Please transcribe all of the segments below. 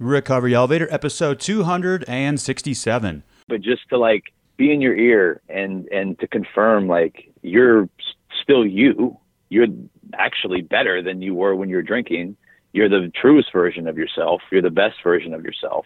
Recovery Elevator, episode 267. But just to like be in your ear and and to confirm like you're still you. You're actually better than you were when you were drinking. You're the truest version of yourself. You're the best version of yourself.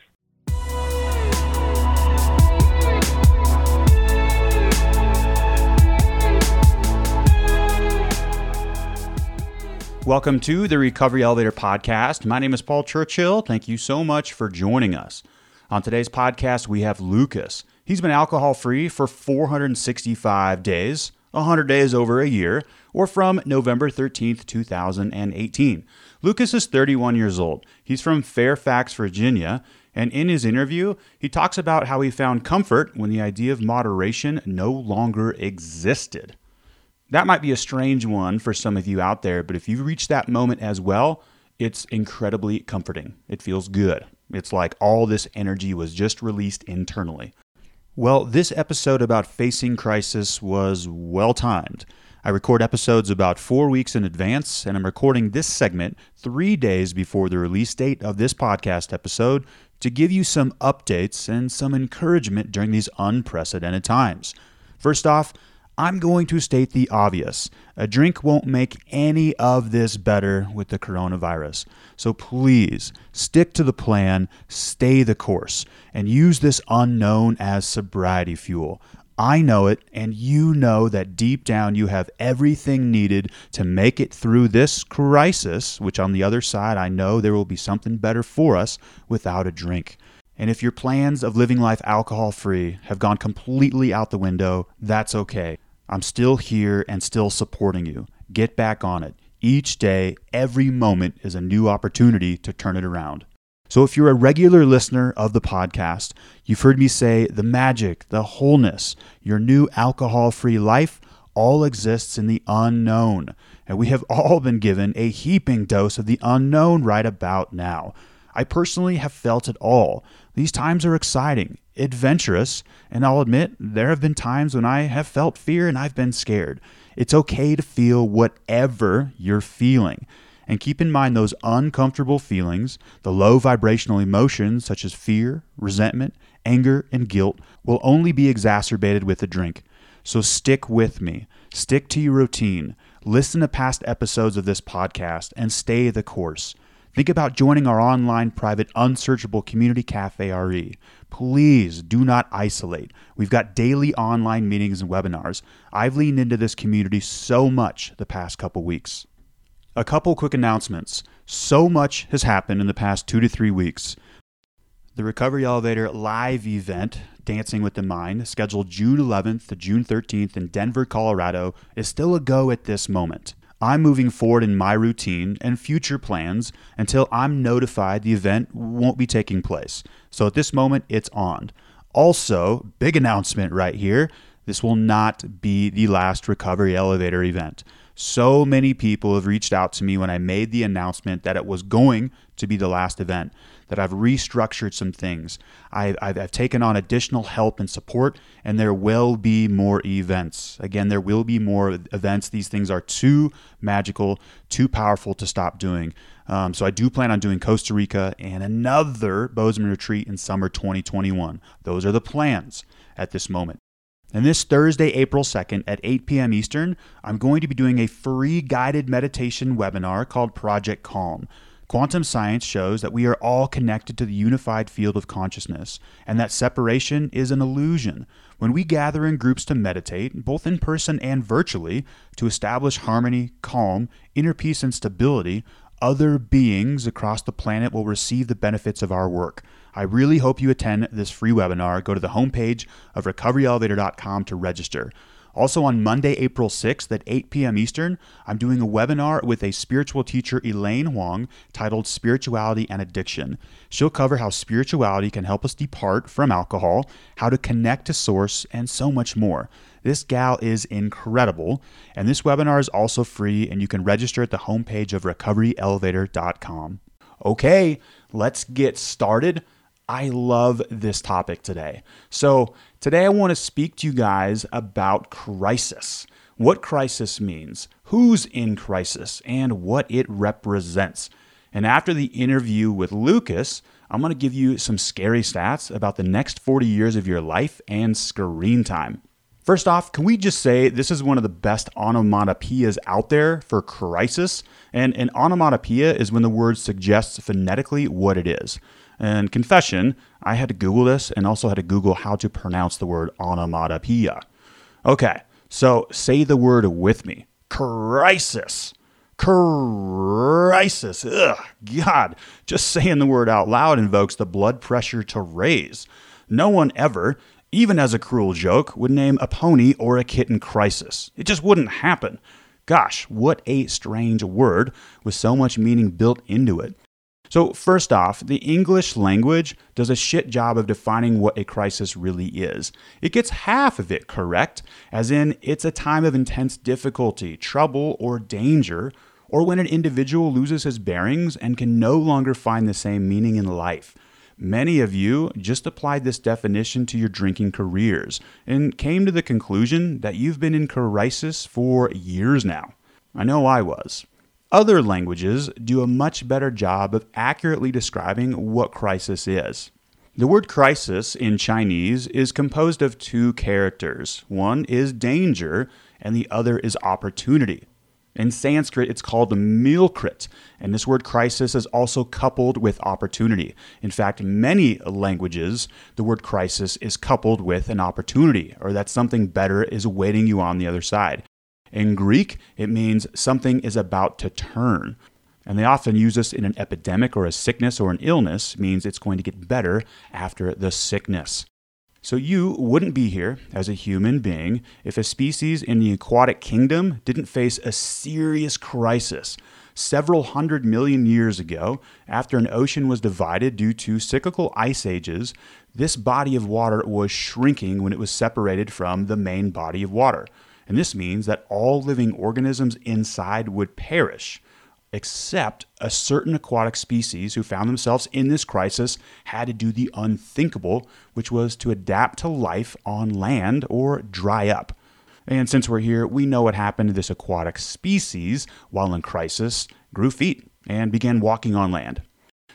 Welcome to the Recovery Elevator Podcast. My name is Paul Churchill. Thank you so much for joining us. On today's podcast, we have Lucas. He's been alcohol free for 465 days, 100 days over a year, or from November 13th, 2018. Lucas is 31 years old. He's from Fairfax, Virginia, and in his interview, he talks about how he found comfort when the idea of moderation no longer existed. That might be a strange one for some of you out there, but if you've reached that moment as well, it's incredibly comforting. It feels good. It's like all this energy was just released internally. Well, this episode about facing crisis was well timed. I record episodes about four weeks in advance, and I'm recording this segment three days before the release date of this podcast episode to give you some updates and some encouragement during these unprecedented times. First off, I'm going to state the obvious. A drink won't make any of this better with the coronavirus. So please stick to the plan, stay the course, and use this unknown as sobriety fuel. I know it, and you know that deep down you have everything needed to make it through this crisis, which on the other side, I know there will be something better for us without a drink. And if your plans of living life alcohol free have gone completely out the window, that's okay. I'm still here and still supporting you. Get back on it. Each day, every moment is a new opportunity to turn it around. So, if you're a regular listener of the podcast, you've heard me say the magic, the wholeness, your new alcohol free life all exists in the unknown. And we have all been given a heaping dose of the unknown right about now. I personally have felt it all. These times are exciting, adventurous, and I'll admit there have been times when I have felt fear and I've been scared. It's okay to feel whatever you're feeling. And keep in mind those uncomfortable feelings, the low vibrational emotions such as fear, resentment, anger, and guilt will only be exacerbated with a drink. So stick with me. Stick to your routine. Listen to past episodes of this podcast and stay the course. Think about joining our online private unsearchable community cafe RE. Please do not isolate. We've got daily online meetings and webinars. I've leaned into this community so much the past couple weeks. A couple quick announcements. So much has happened in the past two to three weeks. The Recovery Elevator live event, Dancing with the Mind, scheduled June 11th to June 13th in Denver, Colorado, is still a go at this moment. I'm moving forward in my routine and future plans until I'm notified the event won't be taking place. So at this moment, it's on. Also, big announcement right here this will not be the last Recovery Elevator event. So many people have reached out to me when I made the announcement that it was going to be the last event that I've restructured some things. I've, I've, taken on additional help and support, and there will be more events. Again, there will be more events. These things are too magical, too powerful to stop doing. Um, so I do plan on doing Costa Rica and another Bozeman retreat in summer 2021. Those are the plans at this moment. And this Thursday, April 2nd at 8 p.m. Eastern, I'm going to be doing a free guided meditation webinar called Project Calm. Quantum science shows that we are all connected to the unified field of consciousness, and that separation is an illusion. When we gather in groups to meditate, both in person and virtually, to establish harmony, calm, inner peace, and stability, other beings across the planet will receive the benefits of our work. I really hope you attend this free webinar. Go to the homepage of recoveryelevator.com to register. Also, on Monday, April 6th at 8 p.m. Eastern, I'm doing a webinar with a spiritual teacher, Elaine Huang, titled Spirituality and Addiction. She'll cover how spirituality can help us depart from alcohol, how to connect to Source, and so much more. This gal is incredible, and this webinar is also free, and you can register at the homepage of recoveryelevator.com. Okay, let's get started. I love this topic today. So, today I want to speak to you guys about crisis. What crisis means, who's in crisis, and what it represents. And after the interview with Lucas, I'm going to give you some scary stats about the next 40 years of your life and screen time. First off, can we just say this is one of the best onomatopoeias out there for crisis? And an onomatopoeia is when the word suggests phonetically what it is. And confession, I had to Google this and also had to Google how to pronounce the word onomatopoeia. Okay, so say the word with me crisis. Crisis. Ugh, God. Just saying the word out loud invokes the blood pressure to raise. No one ever, even as a cruel joke, would name a pony or a kitten crisis. It just wouldn't happen. Gosh, what a strange word with so much meaning built into it. So, first off, the English language does a shit job of defining what a crisis really is. It gets half of it correct, as in, it's a time of intense difficulty, trouble, or danger, or when an individual loses his bearings and can no longer find the same meaning in life. Many of you just applied this definition to your drinking careers and came to the conclusion that you've been in crisis for years now. I know I was. Other languages do a much better job of accurately describing what crisis is. The word crisis in Chinese is composed of two characters. One is danger, and the other is opportunity. In Sanskrit, it's called milkrit, and this word crisis is also coupled with opportunity. In fact, many languages, the word crisis is coupled with an opportunity, or that something better is awaiting you on the other side. In Greek, it means something is about to turn. And they often use this in an epidemic or a sickness or an illness, means it's going to get better after the sickness. So you wouldn't be here as a human being if a species in the aquatic kingdom didn't face a serious crisis. Several hundred million years ago, after an ocean was divided due to cyclical ice ages, this body of water was shrinking when it was separated from the main body of water. And this means that all living organisms inside would perish, except a certain aquatic species who found themselves in this crisis had to do the unthinkable, which was to adapt to life on land or dry up. And since we're here, we know what happened to this aquatic species while in crisis grew feet and began walking on land.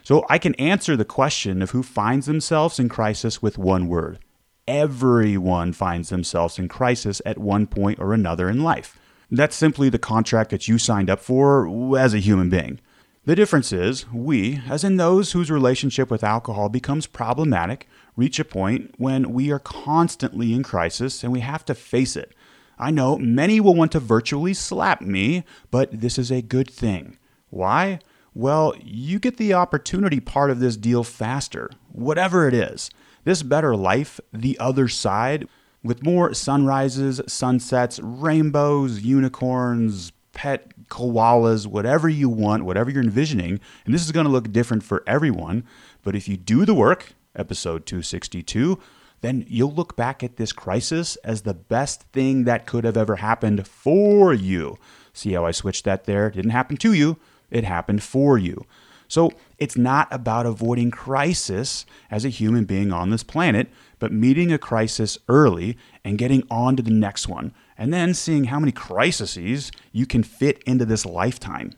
So I can answer the question of who finds themselves in crisis with one word everyone finds themselves in crisis at one point or another in life. That's simply the contract that you signed up for as a human being. The difference is, we, as in those whose relationship with alcohol becomes problematic, reach a point when we are constantly in crisis and we have to face it. I know many will want to virtually slap me, but this is a good thing. Why? Well, you get the opportunity part of this deal faster, whatever it is. This better life, the other side, with more sunrises, sunsets, rainbows, unicorns, pet koalas, whatever you want, whatever you're envisioning. And this is going to look different for everyone. But if you do the work, episode 262, then you'll look back at this crisis as the best thing that could have ever happened for you. See how I switched that there? Didn't happen to you, it happened for you. So it's not about avoiding crisis as a human being on this planet, but meeting a crisis early and getting on to the next one, and then seeing how many crises you can fit into this lifetime.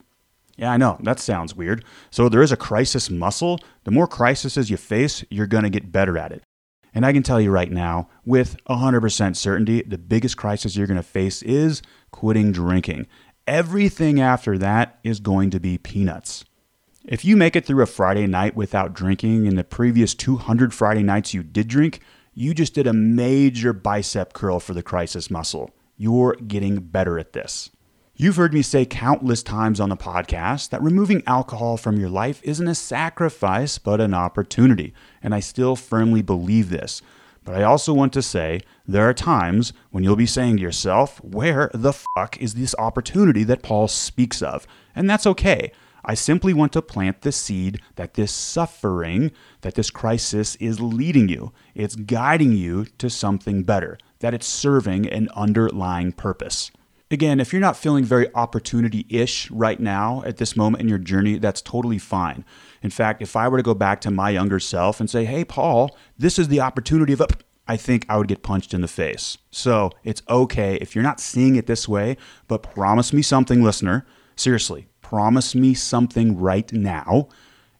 Yeah, I know, that sounds weird. So there is a crisis muscle. The more crises you face, you're going to get better at it. And I can tell you right now, with 100% certainty, the biggest crisis you're going to face is quitting drinking. Everything after that is going to be peanuts. If you make it through a Friday night without drinking and the previous 200 Friday nights you did drink, you just did a major bicep curl for the crisis muscle. You're getting better at this. You've heard me say countless times on the podcast that removing alcohol from your life isn't a sacrifice, but an opportunity. And I still firmly believe this. But I also want to say there are times when you'll be saying to yourself, where the fuck is this opportunity that Paul speaks of? And that's okay. I simply want to plant the seed that this suffering, that this crisis is leading you. It's guiding you to something better, that it's serving an underlying purpose. Again, if you're not feeling very opportunity ish right now at this moment in your journey, that's totally fine. In fact, if I were to go back to my younger self and say, hey, Paul, this is the opportunity of a I think I would get punched in the face. So it's okay if you're not seeing it this way, but promise me something, listener. Seriously, promise me something right now,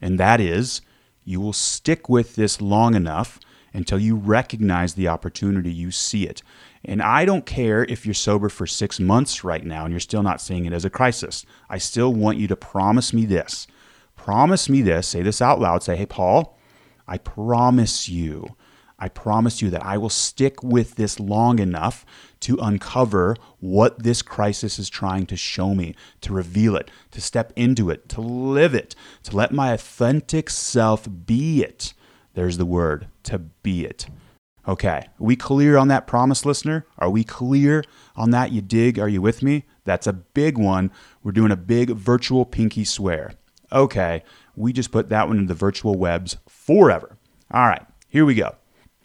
and that is you will stick with this long enough until you recognize the opportunity, you see it. And I don't care if you're sober for six months right now and you're still not seeing it as a crisis. I still want you to promise me this. Promise me this. Say this out loud. Say, hey, Paul, I promise you I promise you that I will stick with this long enough to uncover what this crisis is trying to show me, to reveal it, to step into it, to live it, to let my authentic self be it. There's the word, to be it. Okay, are we clear on that promise, listener? Are we clear on that? You dig? Are you with me? That's a big one. We're doing a big virtual pinky swear. Okay, we just put that one in the virtual webs forever. All right, here we go.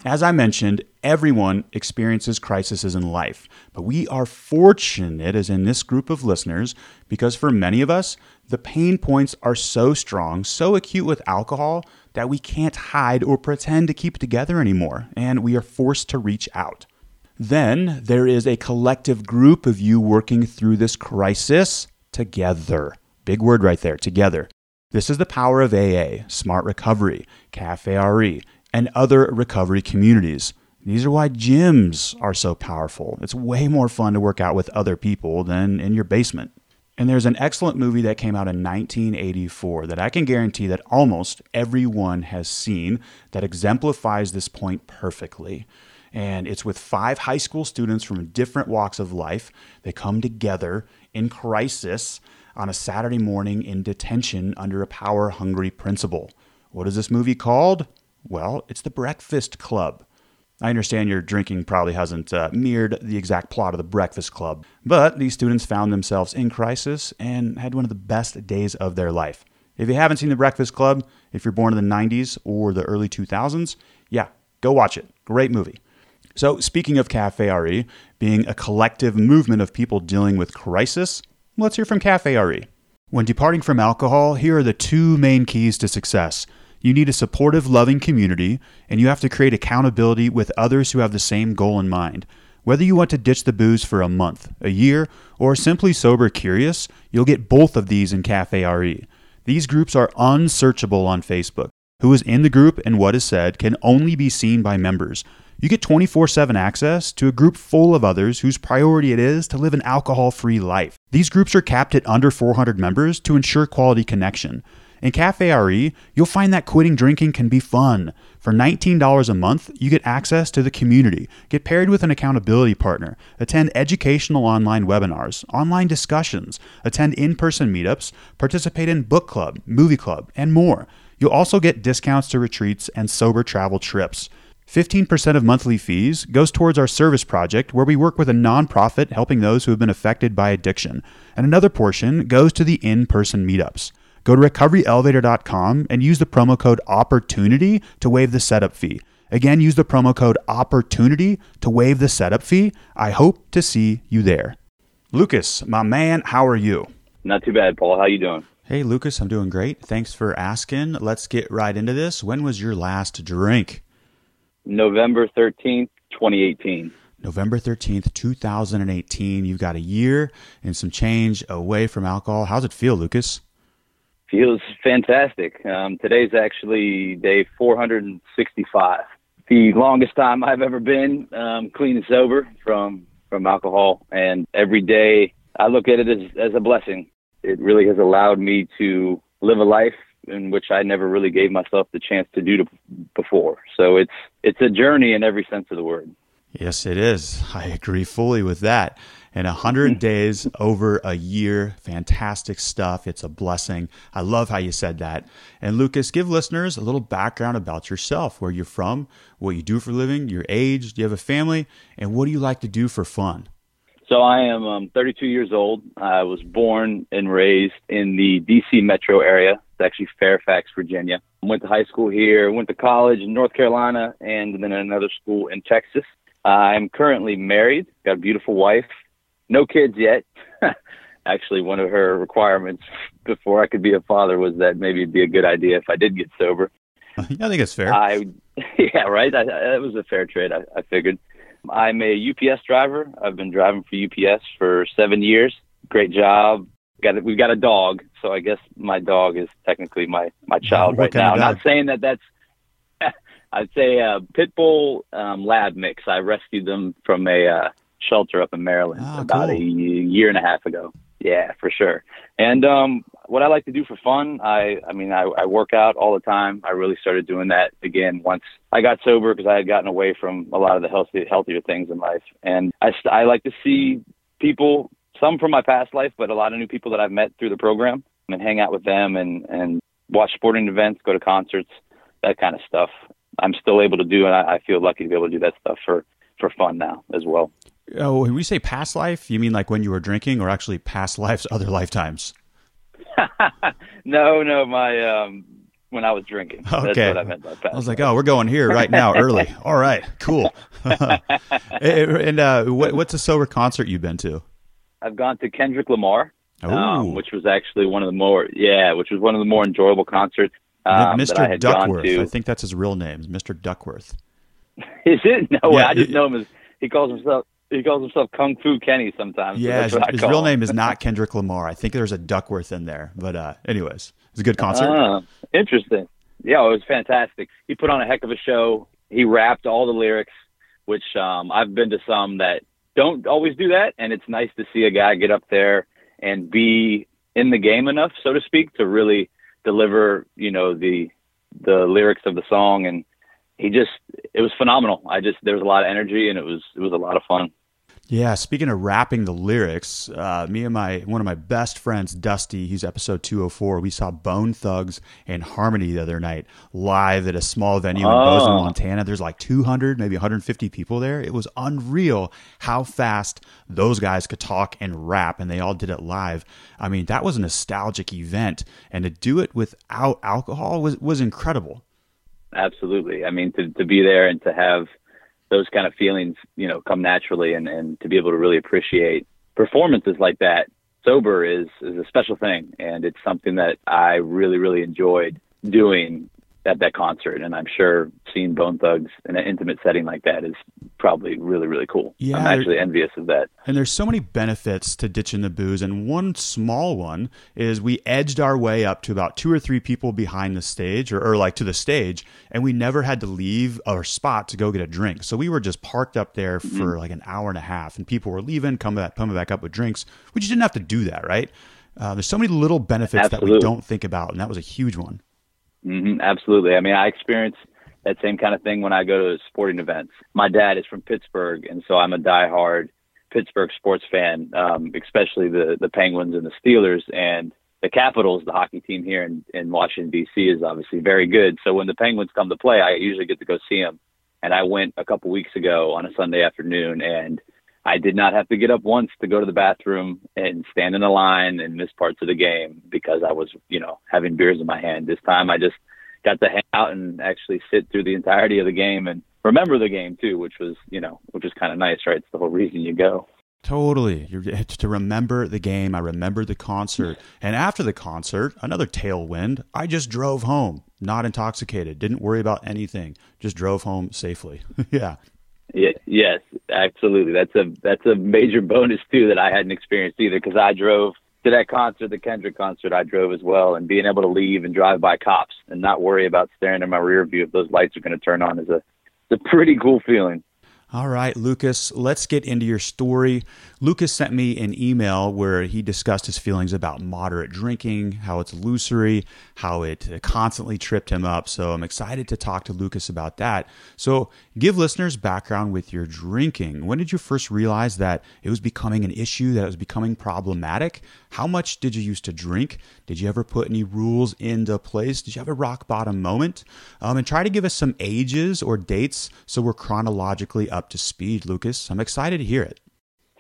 As I mentioned, everyone experiences crises in life, but we are fortunate, as in this group of listeners, because for many of us, the pain points are so strong, so acute with alcohol, that we can't hide or pretend to keep together anymore, and we are forced to reach out. Then there is a collective group of you working through this crisis together. Big word right there, together. This is the power of AA, Smart Recovery, Cafe RE, and other recovery communities. These are why gyms are so powerful. It's way more fun to work out with other people than in your basement. And there's an excellent movie that came out in 1984 that I can guarantee that almost everyone has seen that exemplifies this point perfectly. And it's with five high school students from different walks of life. They come together in crisis on a Saturday morning in detention under a power hungry principal. What is this movie called? Well, it's The Breakfast Club. I understand your drinking probably hasn't uh, mirrored the exact plot of The Breakfast Club, but these students found themselves in crisis and had one of the best days of their life. If you haven't seen The Breakfast Club, if you're born in the 90s or the early 2000s, yeah, go watch it. Great movie. So, speaking of Cafe RE being a collective movement of people dealing with crisis, let's hear from Cafe RE. When departing from alcohol, here are the two main keys to success you need a supportive, loving community, and you have to create accountability with others who have the same goal in mind. Whether you want to ditch the booze for a month, a year, or simply sober curious, you'll get both of these in Cafe RE. These groups are unsearchable on Facebook. Who is in the group and what is said can only be seen by members. You get 24 7 access to a group full of others whose priority it is to live an alcohol free life. These groups are capped at under 400 members to ensure quality connection. In Cafe RE, you'll find that quitting drinking can be fun. For $19 a month, you get access to the community, get paired with an accountability partner, attend educational online webinars, online discussions, attend in person meetups, participate in book club, movie club, and more. You'll also get discounts to retreats and sober travel trips. 15% of monthly fees goes towards our service project where we work with a nonprofit helping those who have been affected by addiction, and another portion goes to the in person meetups. Go to recoveryelevator.com and use the promo code OPPORTUNITY to waive the setup fee. Again, use the promo code OPPORTUNITY to waive the setup fee. I hope to see you there. Lucas, my man, how are you? Not too bad, Paul. How you doing? Hey, Lucas, I'm doing great. Thanks for asking. Let's get right into this. When was your last drink? November 13th, 2018. November 13th, 2018. You've got a year and some change away from alcohol. How's it feel, Lucas? Feels fantastic. Um, today's actually day 465. The longest time I've ever been um, clean and sober from from alcohol, and every day I look at it as as a blessing. It really has allowed me to live a life in which I never really gave myself the chance to do to, before. So it's it's a journey in every sense of the word. Yes, it is. I agree fully with that. And 100 hmm. days over a year, fantastic stuff. It's a blessing. I love how you said that. And Lucas, give listeners a little background about yourself, where you're from, what you do for a living, your age, do you have a family, and what do you like to do for fun? So I am um, 32 years old. I was born and raised in the D.C. metro area. It's actually Fairfax, Virginia. Went to high school here, went to college in North Carolina, and then another school in Texas. I'm currently married, got a beautiful wife, no kids yet. Actually, one of her requirements before I could be a father was that maybe it'd be a good idea if I did get sober. I think it's fair. I, yeah, right. I, that was a fair trade. I, I figured. I'm a UPS driver. I've been driving for UPS for seven years. Great job. got we've got a dog, so I guess my dog is technically my my child right now. Not saying that that's. I'd say a pit bull um, lab mix. I rescued them from a uh, shelter up in Maryland Ah, about cool. a year and a half ago. Yeah, for sure. And um, what I like to do for fun, I I mean, I, I work out all the time. I really started doing that again once I got sober because I had gotten away from a lot of the healthy, healthier things in life. And I, I like to see people, some from my past life, but a lot of new people that I've met through the program and hang out with them and, and watch sporting events, go to concerts, that kind of stuff. I'm still able to do, and I, I feel lucky to be able to do that stuff for, for fun now as well. Oh, when we say past life, you mean like when you were drinking, or actually past lives, other lifetimes? no, no, my um, when I was drinking. That's Okay. what I meant by past. I was like, oh, we're going here right now, early. All right, cool. and uh, what, what's a sober concert you've been to? I've gone to Kendrick Lamar, um, which was actually one of the more yeah, which was one of the more enjoyable concerts um, that I Mr. gone Duckworth. I think that's his real name, Mr. Duckworth. Is it? No, Yeah, I just know him as he calls himself. He calls himself Kung Fu Kenny sometimes. Yeah, his, his real name is not Kendrick Lamar. I think there's a Duckworth in there. But uh, anyways, it's a good concert. Ah, interesting. Yeah, it was fantastic. He put on a heck of a show. He rapped all the lyrics, which um, I've been to some that don't always do that, and it's nice to see a guy get up there and be in the game enough, so to speak, to really deliver, you know, the the lyrics of the song. And he just, it was phenomenal. I just, there was a lot of energy, and it was it was a lot of fun. Yeah, speaking of rapping the lyrics, uh, me and my one of my best friends, Dusty, he's episode 204. We saw Bone Thugs and Harmony the other night live at a small venue in Oh. Bozeman, Montana. There's like 200, maybe 150 people there. It was unreal how fast those guys could talk and rap, and they all did it live. I mean, that was a nostalgic event, and to do it without alcohol was was incredible. Absolutely. I mean, to, to be there and to have those kind of feelings, you know, come naturally and, and to be able to really appreciate performances like that sober is, is a special thing. And it's something that I really, really enjoyed doing at that concert. And I'm sure seeing Bone Thugs in an intimate setting like that is probably really, really cool. Yeah, I'm actually envious of that. And there's so many benefits to ditching the booze. And one small one is we edged our way up to about two or three people behind the stage or, or like to the stage. And we never had to leave our spot to go get a drink. So we were just parked up there for like an hour and a half. And people were leaving, coming back, coming back up with drinks. We just didn't have to do that, right? Uh, there's so many little benefits that we don't think about. And that was a huge one. Hmm absolutely. I mean, I experience that same kind of thing when I go to sporting events. My dad is from Pittsburgh, and so I'm a diehard Pittsburgh sports fan, um, especially the the Penguins and the Steelers and the Capitals. The hockey team here in, in Washington D.C. is obviously very good. So when the Penguins come to play, I usually get to go see them. And I went a couple weeks ago on a Sunday afternoon, and I did not have to get up once to go to the bathroom and stand in a line and miss parts of the game because I was, you know, having beers in my hand. This time I just got to hang out and actually sit through the entirety of the game and remember the game too, which was, you know, which is kind of nice, right? It's the whole reason you go. Totally. You're, to remember the game. I remember the concert. And after the concert, another tailwind, I just drove home, not intoxicated, didn't worry about anything, just drove home safely. yeah. Yeah, yes, absolutely. That's a that's a major bonus too that I hadn't experienced either because I drove to that concert, the Kendrick concert. I drove as well, and being able to leave and drive by cops and not worry about staring in my rear view if those lights are going to turn on is a it's a pretty cool feeling. All right, Lucas, let's get into your story. Lucas sent me an email where he discussed his feelings about moderate drinking, how it's illusory, how it constantly tripped him up. So I'm excited to talk to Lucas about that. So give listeners background with your drinking. When did you first realize that it was becoming an issue, that it was becoming problematic? How much did you used to drink? Did you ever put any rules into place? Did you have a rock bottom moment? Um, and try to give us some ages or dates so we're chronologically up to speed, Lucas. I'm excited to hear it.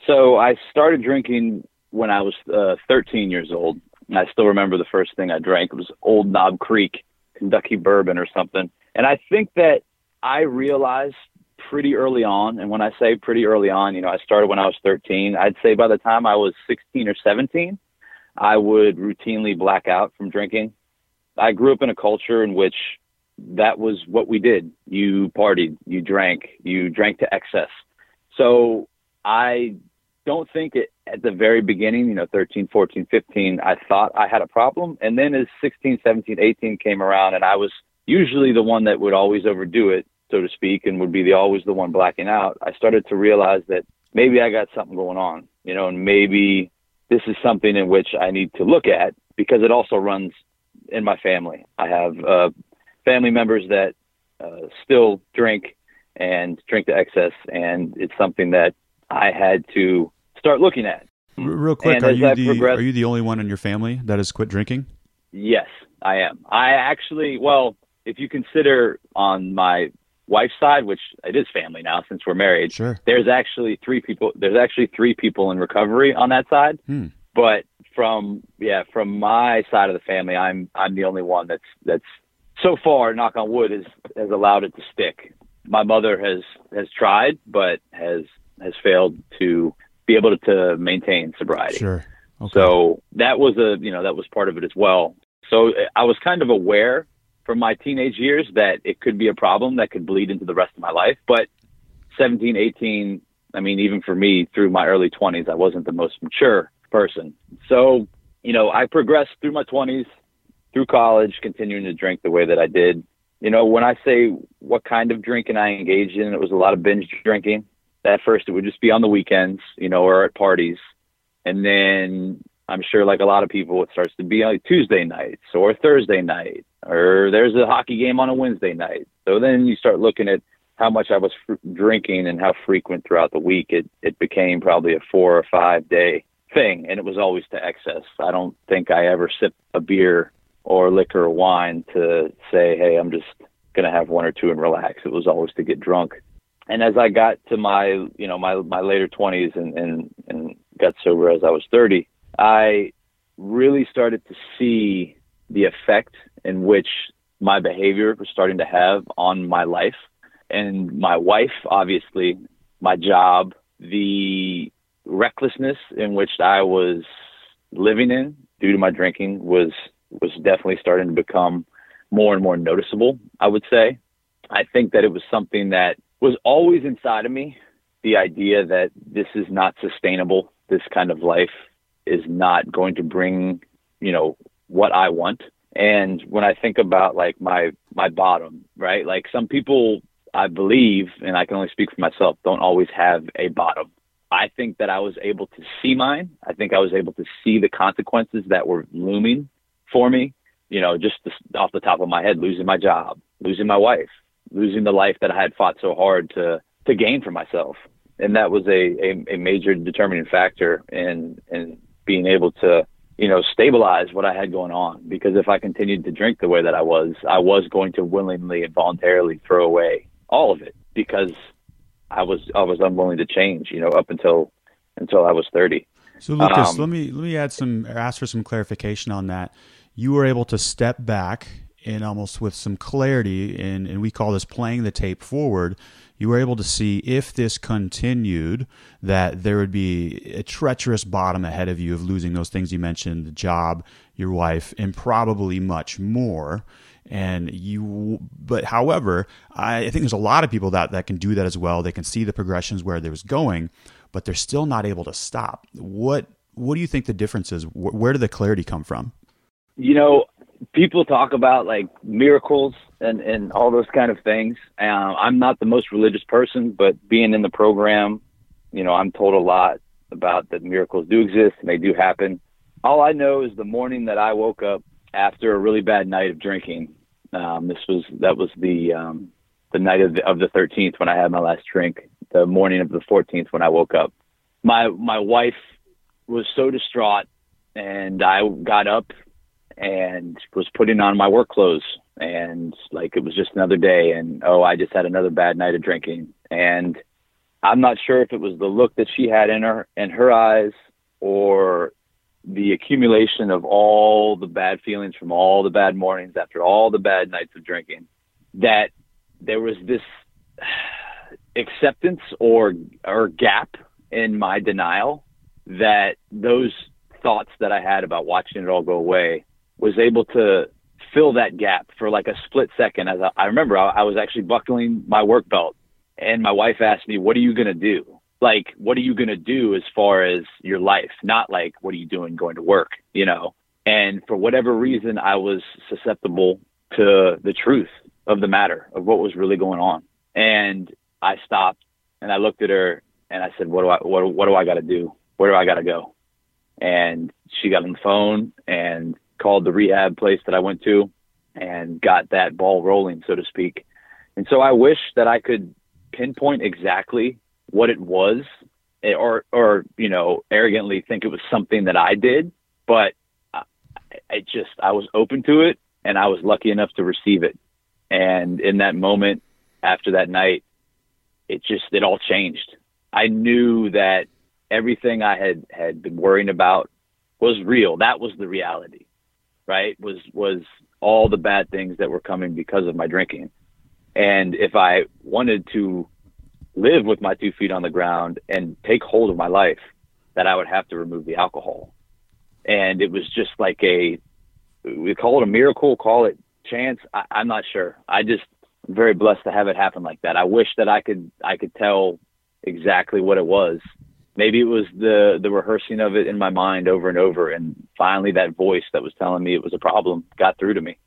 So I started drinking when I was uh, 13 years old. And I still remember the first thing I drank. Was Old Knob Creek Kentucky bourbon or something. And I think that I realized pretty early on, and when I say pretty early on, you know, I started when I was 13. I'd say by the time I was 16 or 17, I would routinely black out from drinking. I grew up in a culture in which that was what we did. You partied, you drank, you drank to excess. So I don't think it at the very beginning, you know, 13, 14, 15, I thought I had a problem. And then as 16, 17, 18 came around and I was usually the one that would always overdo it, so to speak, and would be the always the one blacking out, I started to realize that maybe I got something going on, you know, and maybe this is something in which I need to look at because it also runs in my family. I have uh, family members that uh, still drink and drink to excess, and it's something that I had to start looking at. Real quick, are you the are you the only one in your family that has quit drinking? Yes, I am. I actually, well, if you consider on my wife's side, which it is family now since we're married, sure. there's actually three people. There's actually three people in recovery on that side. Hmm. But from yeah, from my side of the family, I'm I'm the only one that's that's so far, knock on wood, has has allowed it to stick. My mother has has tried, but has has failed to be able to, to maintain sobriety. Sure. Okay. So that was a you know that was part of it as well. So I was kind of aware from my teenage years that it could be a problem that could bleed into the rest of my life. But 17, 18, I mean, even for me through my early 20s, I wasn't the most mature person. So, you know, I progressed through my 20s, through college, continuing to drink the way that I did. You know, when I say what kind of drinking I engaged in, it was a lot of binge drinking. At first, it would just be on the weekends, you know, or at parties. And then I'm sure, like a lot of people, it starts to be like Tuesday nights or Thursday night, or there's a hockey game on a Wednesday night. So then you start looking at how much I was fr- drinking and how frequent throughout the week. It it became probably a four or five day thing, and it was always to excess. I don't think I ever sipped a beer or liquor or wine to say, hey, I'm just gonna have one or two and relax. It was always to get drunk. And as I got to my, you know, my my later 20s and and and got sober as I was 30, I really started to see the effect in which my behavior was starting to have on my life and my wife, obviously, my job, the recklessness in which I was living in due to my drinking was was definitely starting to become more and more noticeable, I would say. I think that it was something that was always inside of me, the idea that this is not sustainable, this kind of life is not going to bring, you know, what I want. And when I think about like my my bottom, right? Like some people I believe, and I can only speak for myself, don't always have a bottom. I think that I was able to see mine. I think I was able to see the consequences that were looming for me. You know, just off the top of my head, losing my job, losing my wife, losing the life that I had fought so hard to to gain for myself, and that was a a, a major determining factor in in being able to, you know, stabilize what I had going on. Because if I continued to drink the way that I was, I was going to willingly and voluntarily throw away all of it because I was I was unwilling to change, you know, up until until I was thirty. So Lucas, um, let me let me add some ask for some clarification on that. You were able to step back and almost with some clarity, and, and we call this playing the tape forward you were able to see if this continued that there would be a treacherous bottom ahead of you of losing those things you mentioned the job your wife and probably much more. And you but however i think there's a lot of people that that can do that as well. They can see the progressions where there was going but they're still not able to stop. What what do you think the difference is? Where did the clarity come from? You know people talk about like miracles and and all those kind of things. Um, I'm not the most religious person, but being in the program, you know, I'm told a lot about that miracles do exist and they do happen. All I know is the morning that I woke up after a really bad night of drinking. Um, this was that was the um, the night of the, of the 13th when I had my last drink. The morning of the 14th when I woke up, my my wife was so distraught, and I got up and was putting on my work clothes and like it was just another day and oh I just had another bad night of drinking. And I'm not sure if it was the look that she had in her in her eyes or the accumulation of all the bad feelings from all the bad mornings after all the bad nights of drinking that there was this acceptance or or gap in my denial that those thoughts that I had about watching it all go away was able to fill that gap for like a split second. As I, I remember, I, I was actually buckling my work belt, and my wife asked me, "What are you to do?" like what are you to do as far as your life? Not like what are you doing going to work you know? And for whatever reason i was susceptible to the truth of the matter of what was really going on. And i stopped and i looked at her and i said what do i what, what do i got to do? Where do i got to go? And she got on the phone and called the rehab place that i went to and got that ball rolling so to speak and so i wish that i could pinpoint exactly what it was eh, or or you know arrogantly think it was something that I did, but I, I just I was open to it and I was lucky enough to receive it. And in that moment after that night, it just it all changed. I knew that everything I had had been worrying about was real. That was the reality, right? Was was all the bad things that were coming because of my drinking. And if I wanted to live with my two feet on the ground and take hold of my life that I would have to remove the alcohol. And it was just like a, we call it a miracle, call it chance. I, I'm not sure. I just I'm very blessed to have it happen like that. I wish that I could, I could tell exactly what it was. Maybe it was the, the rehearsing of it in my mind over and over. And finally that voice that was telling me it was a problem got through to me.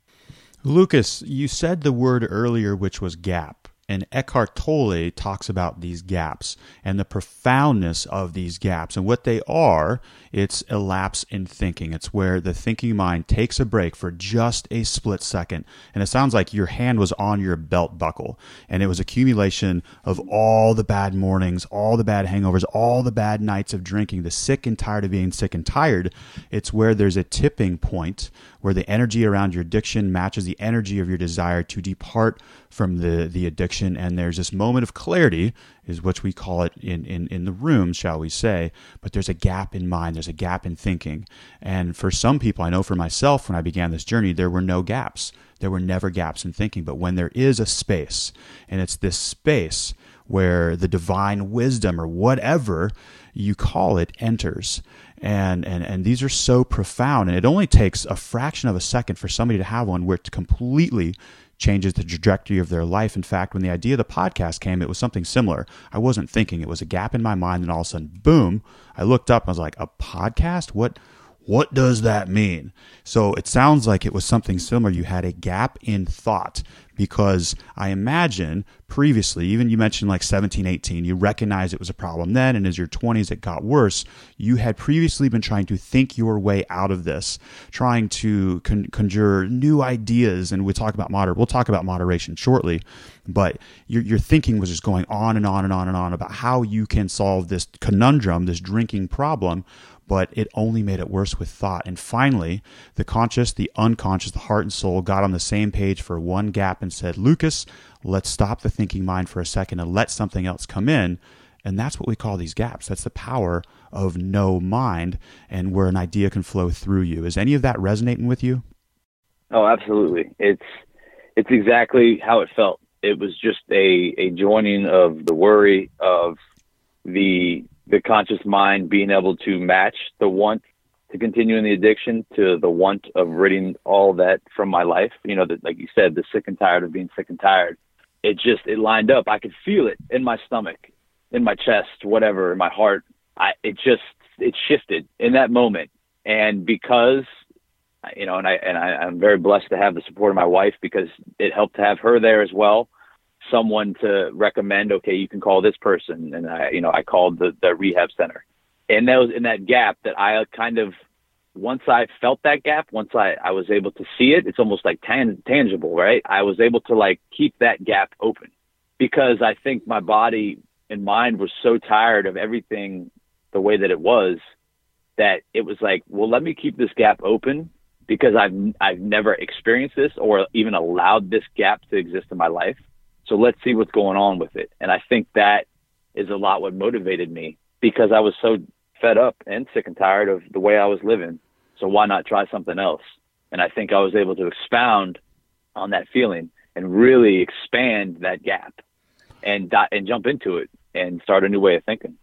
Lucas, you said the word earlier, which was gap. And Eckhart Tolle talks about these gaps and the profoundness of these gaps. And what they are, it's a lapse in thinking. It's where the thinking mind takes a break for just a split second. And it sounds like your hand was on your belt buckle and it was accumulation of all the bad mornings, all the bad hangovers, all the bad nights of drinking, the sick and tired of being sick and tired. It's where there's a tipping point where the energy around your addiction matches the energy of your desire to depart from the, the addiction. And there's this moment of clarity, is what we call it in, in, in the room, shall we say. But there's a gap in mind, there's a gap in thinking. And for some people, I know for myself, when I began this journey, there were no gaps. There were never gaps in thinking. But when there is a space, and it's this space where the divine wisdom or whatever you call it enters and and and these are so profound. And it only takes a fraction of a second for somebody to have one where it completely changes the trajectory of their life. In fact when the idea of the podcast came it was something similar. I wasn't thinking. It was a gap in my mind. And all of a sudden boom i looked up and i was like a podcast? What what does that mean? So it sounds like it was something similar. You had a gap in thought because I imagine previously, even you mentioned like 17, 18, you recognized it was a problem then, and as your 20s it got worse, you had previously been trying to think your way out of this, trying to con- conjure new ideas, and we'll talk about moder- we'll talk about moderation shortly, but your, your thinking was just going on and on and on and on about how you can solve this conundrum, this drinking problem but it only made it worse with thought. And finally, the conscious, the unconscious, the heart and soul got on the same page for one gap and said, Lucas, let's stop the thinking mind for a second and let something else come in. And that's what we call these gaps. That's the power of no mind and where an idea can flow through you. Is any of that resonating with you? Oh, absolutely. It's it's exactly how it felt. It was just a, a joining of the worry of the the conscious mind being able to match the want to continue in the addiction to the want of ridding all that from my life. You know, that like you said, the sick and tired of being sick and tired. It just it lined up. I could feel it in my stomach, in my chest, whatever, in my heart. I it just it shifted in that moment. And because you know, and I and I, I'm very blessed to have the support of my wife because it helped to have her there as well someone to recommend, okay, you can call this person. And I, you know, I called the, the rehab center. And that was in that gap that I kind of, once I felt that gap, once I, I was able to see it, it's almost like tan- tangible, right? I was able to like keep that gap open because I think my body and mind was so tired of everything the way that it was that it was like, well, let me keep this gap open because I've I've never experienced this or even allowed this gap to exist in my life. So let's see what's going on with it. And I think that is a lot what motivated me because I was so fed up and sick and tired of the way I was living. So why not try something else? And I think I was able to expound on that feeling and really expand that gap and and jump into it and start a new way of thinking.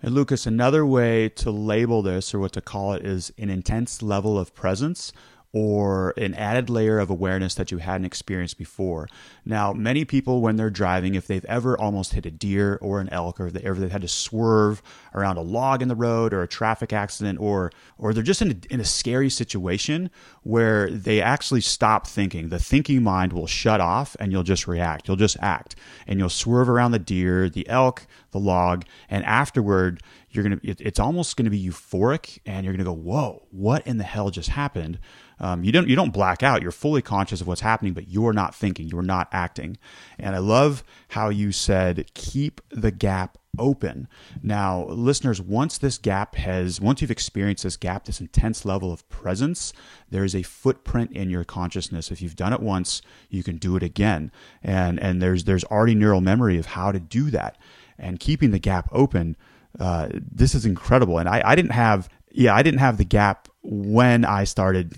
And Lucas, another way to label this or what to call it is an intense level of presence or an added layer of awareness that you hadn't experienced before. Now, many people, when they're driving, if they've ever almost hit a deer or an elk, or if they ever they've had to swerve around a log in the road or a traffic accident, or or they're just in a, in a scary situation where they actually stop thinking, the thinking mind will shut off and you'll just react. You'll just act, and you'll swerve around the deer, the elk, the log, and afterward you're gonna it's almost gonna be euphoric and you're gonna go whoa what in the hell just happened um, you don't you don't black out. You're fully conscious of what's happening but you're not thinking. You're not acting. And i love how you said keep the gap open. Now listeners once this gap has once you've experienced this gap this intense level of presence there is a footprint in your consciousness. If you've done it once you can do it again. And and there's there's already neural memory of how to do that. And keeping the gap open uh, this is incredible. And I, I didn't have, yeah, I didn't have the gap when I started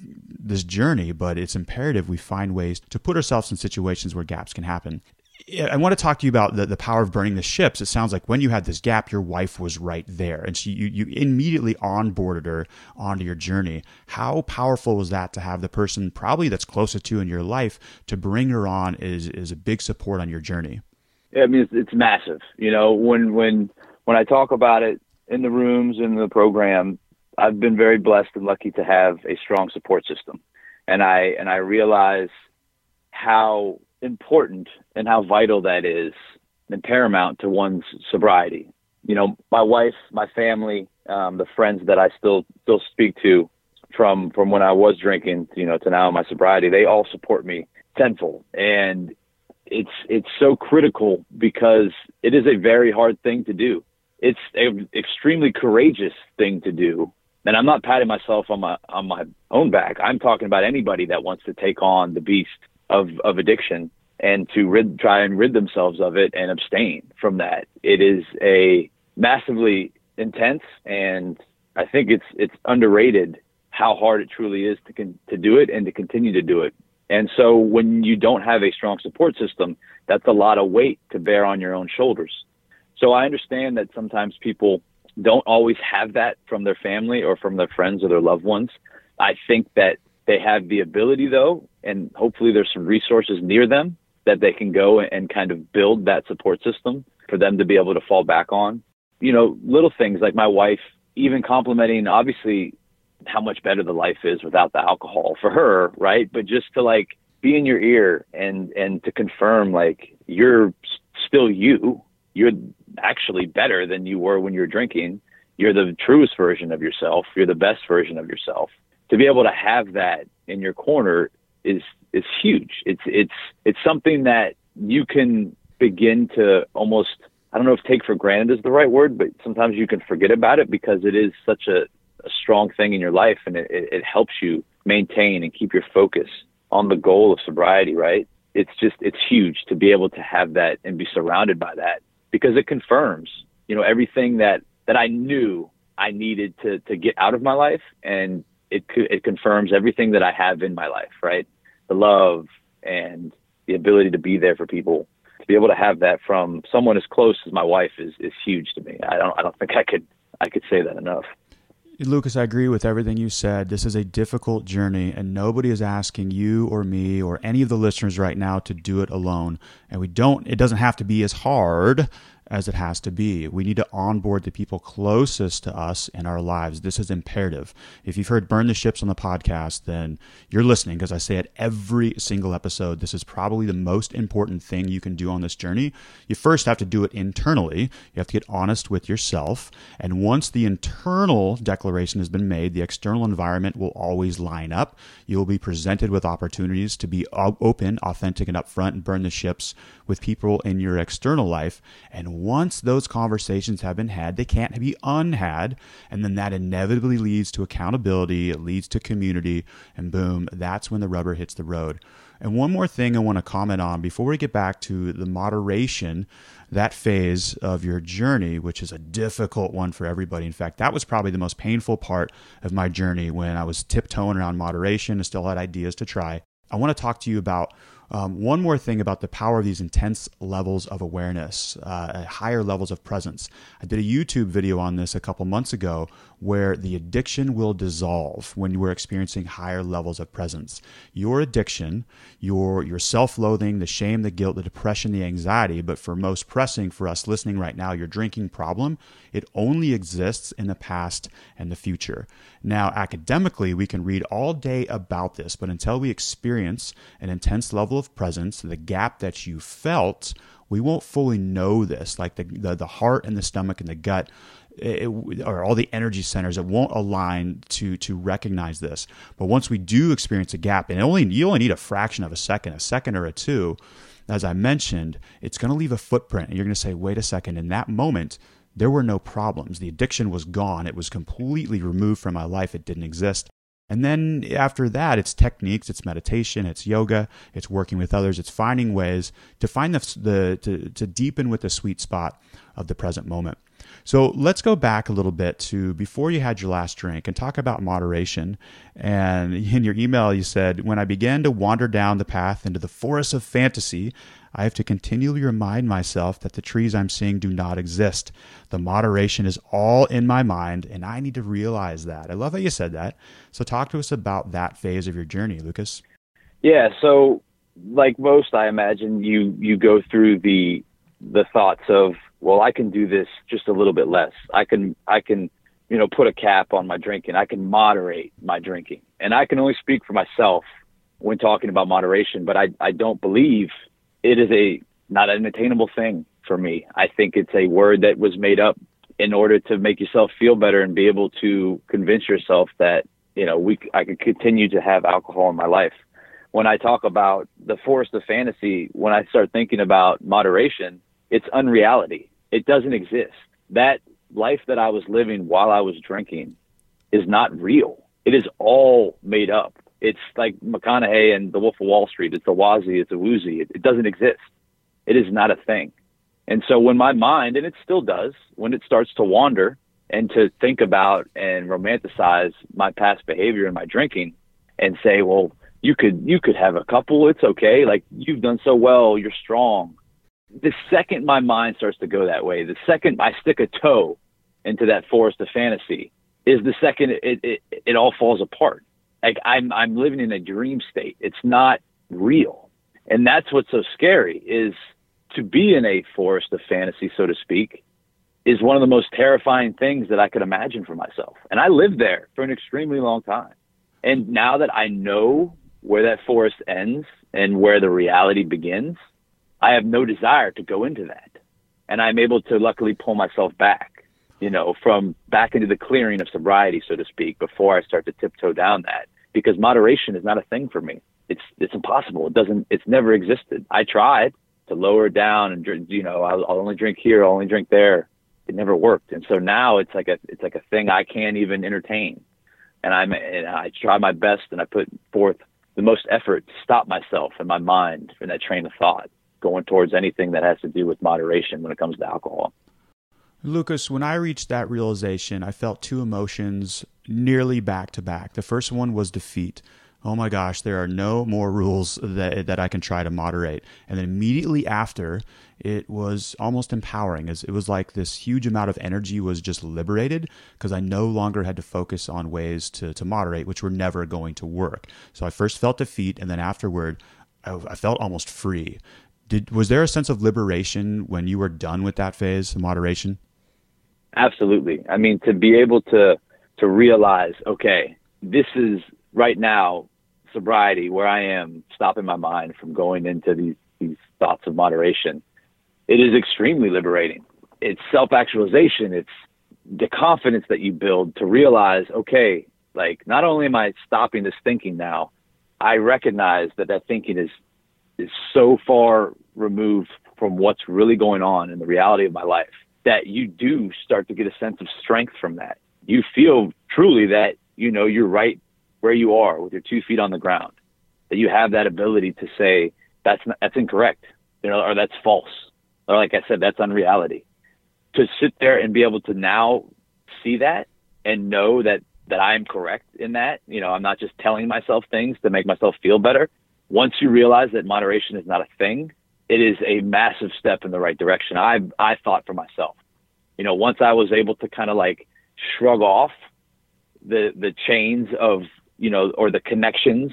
this journey, but it's imperative we find ways to put ourselves in situations where gaps can happen. I want to talk to you about the, the power of burning the ships. It sounds like when you had this gap, your wife was right there, and she you, you immediately onboarded her onto your journey. How powerful was that to have the person probably that's closest to you in your life to bring her on is is a big support on your journey. I mean, it's, it's massive. You know, when when when I talk about it in the rooms in the program, I've been very blessed and lucky to have a strong support system, and I and I realize how important and how vital that is and paramount to one's sobriety. You know, my wife, my family, um, the friends that I still still speak to from from when I was drinking, you know, to now in my sobriety, they all support me tenfold, and it's it's so critical because it is a very hard thing to do it's an extremely courageous thing to do. And I'm not patting myself on my on my own back. I'm talking about anybody that wants to take on the beast of of addiction and to rid, try and rid themselves of it and abstain from that. It is a massively intense, and I think it's it's underrated how hard it truly is to con- to do it and to continue to do it. And so when you don't have a strong support system, that's a lot of weight to bear on your own shoulders. So I understand that sometimes people don't always have that from their family or from their friends or their loved ones. I think that they have the ability though, and hopefully there's some resources near them that they can go and kind of build that support system for them to be able to fall back on. You know, little things like my wife even complimenting obviously how much better the life is without the alcohol for her, right? But just to like be in your ear and and to confirm like you're still you you're actually better than you were when you were drinking. You're the truest version of yourself. You're the best version of yourself. To be able to have that in your corner is is huge. It's it's it's something that you can begin to almost I don't know if take for granted is the right word, but sometimes you can forget about it because it is such a, a strong thing in your life and it, it helps you maintain and keep your focus on the goal of sobriety, right? It's just it's huge to be able to have that and be surrounded by that because it confirms, you know, everything that that I knew I needed to to get out of my life, and it it confirms everything that I have in my life, right? The love and the ability to be there for people. To be able to have that from someone as close as my wife is is huge to me. I don't I don't think I could I could say that enough. Lucas, I agree with everything you said. This is a difficult journey, and nobody is asking you or me or any of the listeners right now to do it alone. And we don't, it doesn't have to be as hard as it has to be. We need to onboard the people closest to us in our lives. This is imperative. If you've heard Burn the Ships on the podcast, then you're listening because I say it every single episode. This is probably the most important thing you can do on this journey. You first have to do it internally. You have to get honest with yourself. And once the internal declaration has been made, the external environment will always line up. You will be presented with opportunities to be open, authentic, and upfront and burn the ships with people in your external life. And once those conversations have been had, they can't be unhad. And then that inevitably leads to accountability, it leads to community, and boom, that's when the rubber hits the road. And one more thing I want to comment on before we get back to the moderation, that phase of your journey, which is a difficult one for everybody. In fact, that was probably the most painful part of my journey when I was tiptoeing around moderation and still had ideas to try. I want to talk to you about Um, one more thing about the power of these intense levels of awareness, uh, higher levels of presence. I did a YouTube video on this a couple months ago where the addiction will dissolve when you are experiencing higher levels of presence. Your addiction, your your self-loathing, the shame, the guilt, the depression, the anxiety, but for most pressing for us listening right now, your drinking problem, it only exists in the past and the future. Now, academically, we can read all day about this, but until we experience an intense level of presence, the gap that you felt, we won't fully know this. Like the, the, the heart and the stomach and the gut it, or all the energy centers, that won't align to to recognize this. But once we do experience a gap, and only you only need a fraction of a second, a second or a two, as I mentioned, it's going to leave a footprint, and you're going to say, "Wait a second!" In that moment, there were no problems. The addiction was gone. It was completely removed from my life. It didn't exist. And then after that, it's techniques, it's meditation, it's yoga, it's working with others, it's finding ways to find the, the to, to deepen with the sweet spot of the present moment. So let's go back a little bit to before you had your last drink and talk about moderation. And in your email, you said, When I began to wander down the path into the forest of fantasy, I have to continually remind myself that the trees I'm seeing do not exist. The moderation is all in my mind, and I need to realize that. I love that you said that. So, talk to us about that phase of your journey, Lucas. Yeah. So, like most, I imagine you you go through the the thoughts of, well, I can do this just a little bit less. I can I can you know put a cap on my drinking. I can moderate my drinking, and I can only speak for myself when talking about moderation. But I I don't believe it is a not an attainable thing for me. I think it's a word that was made up in order to make yourself feel better and be able to convince yourself that you know we I could continue to have alcohol in my life. When I talk about the forest of fantasy, when I start thinking about moderation, it's unreality. It doesn't exist. That life that I was living while I was drinking is not real. It is all made up. It's like McConaughey and The Wolf of Wall Street. It's a wazi, it's a woozy. It, it doesn't exist. It is not a thing. And so when my mind, and it still does, when it starts to wander and to think about and romanticize my past behavior and my drinking and say, well, you could you could have a couple, it's okay. Like you've done so well, you're strong. The second my mind starts to go that way, the second I stick a toe into that forest of fantasy, is the second it, it, it all falls apart like I'm I'm living in a dream state. It's not real. And that's what's so scary is to be in a forest of fantasy, so to speak, is one of the most terrifying things that I could imagine for myself. And I lived there for an extremely long time. And now that I know where that forest ends and where the reality begins, I have no desire to go into that. And I'm able to luckily pull myself back you know, from back into the clearing of sobriety, so to speak, before I start to tiptoe down that. Because moderation is not a thing for me. It's it's impossible. It doesn't. It's never existed. I tried to lower down and drink. You know, I'll, I'll only drink here. I'll only drink there. It never worked. And so now it's like a it's like a thing I can't even entertain. And I'm and I try my best and I put forth the most effort to stop myself and my mind in that train of thought going towards anything that has to do with moderation when it comes to alcohol. Lucas, when I reached that realization, I felt two emotions nearly back to back. The first one was defeat. Oh my gosh, there are no more rules that, that I can try to moderate. And then immediately after, it was almost empowering. It was like this huge amount of energy was just liberated because I no longer had to focus on ways to, to moderate, which were never going to work. So I first felt defeat, and then afterward, I, I felt almost free. Did, was there a sense of liberation when you were done with that phase of moderation? Absolutely. I mean, to be able to to realize, okay, this is right now sobriety where I am stopping my mind from going into these these thoughts of moderation. It is extremely liberating. It's self actualization. It's the confidence that you build to realize, okay, like not only am I stopping this thinking now, I recognize that that thinking is is so far removed from what's really going on in the reality of my life that you do start to get a sense of strength from that. You feel truly that, you know, you're right where you are with your two feet on the ground, that you have that ability to say, that's, not, that's incorrect, you know, or that's false. Or like I said, that's unreality. To sit there and be able to now see that and know that, that I am correct in that, you know, I'm not just telling myself things to make myself feel better. Once you realize that moderation is not a thing, it is a massive step in the right direction. I I thought for myself. You know, once I was able to kind of like shrug off the the chains of, you know, or the connections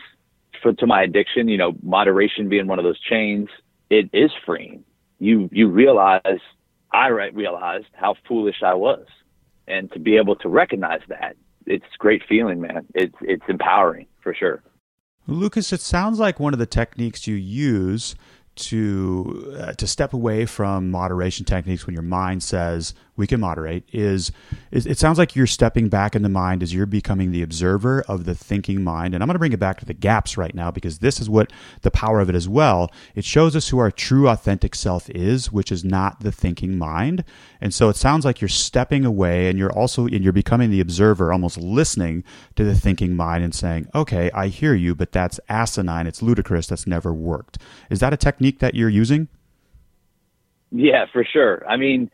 for to my addiction, you know, moderation being one of those chains, it is freeing. You you realize I realized how foolish I was. And to be able to recognize that, it's great feeling, man. It's it's empowering for sure. Lucas, it sounds like one of the techniques you use to uh, to step away from moderation techniques when your mind says we can moderate is, is, it sounds like you're stepping back in the mind as you're becoming the observer of the thinking mind. And i'm going to bring it back to the gaps right now because this is what the power of it as well. It shows us who our true authentic self is which is not the thinking mind. And so it sounds like you're stepping away and you're also and you're becoming the observer almost listening to the thinking mind and saying okay i hear you but that's asinine. It's ludicrous. That's never worked. Is that a technique that you're using? Yeah for sure. I mean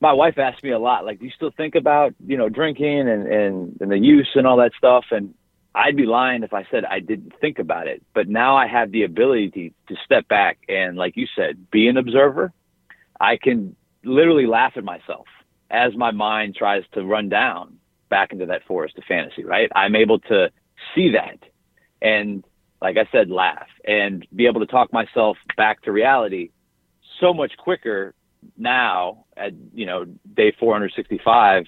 my wife asked me a lot, like, do you still think about, you know, drinking and, and, and the use and all that stuff? And I'd be lying if I said I didn't think about it. But now I have the ability to, to step back and, like you said, be an observer. I can literally laugh at myself as my mind tries to run down back into that forest of fantasy, right? I'm able to see that and, like I said, laugh and be able to talk myself back to reality so much quicker now at you know day 465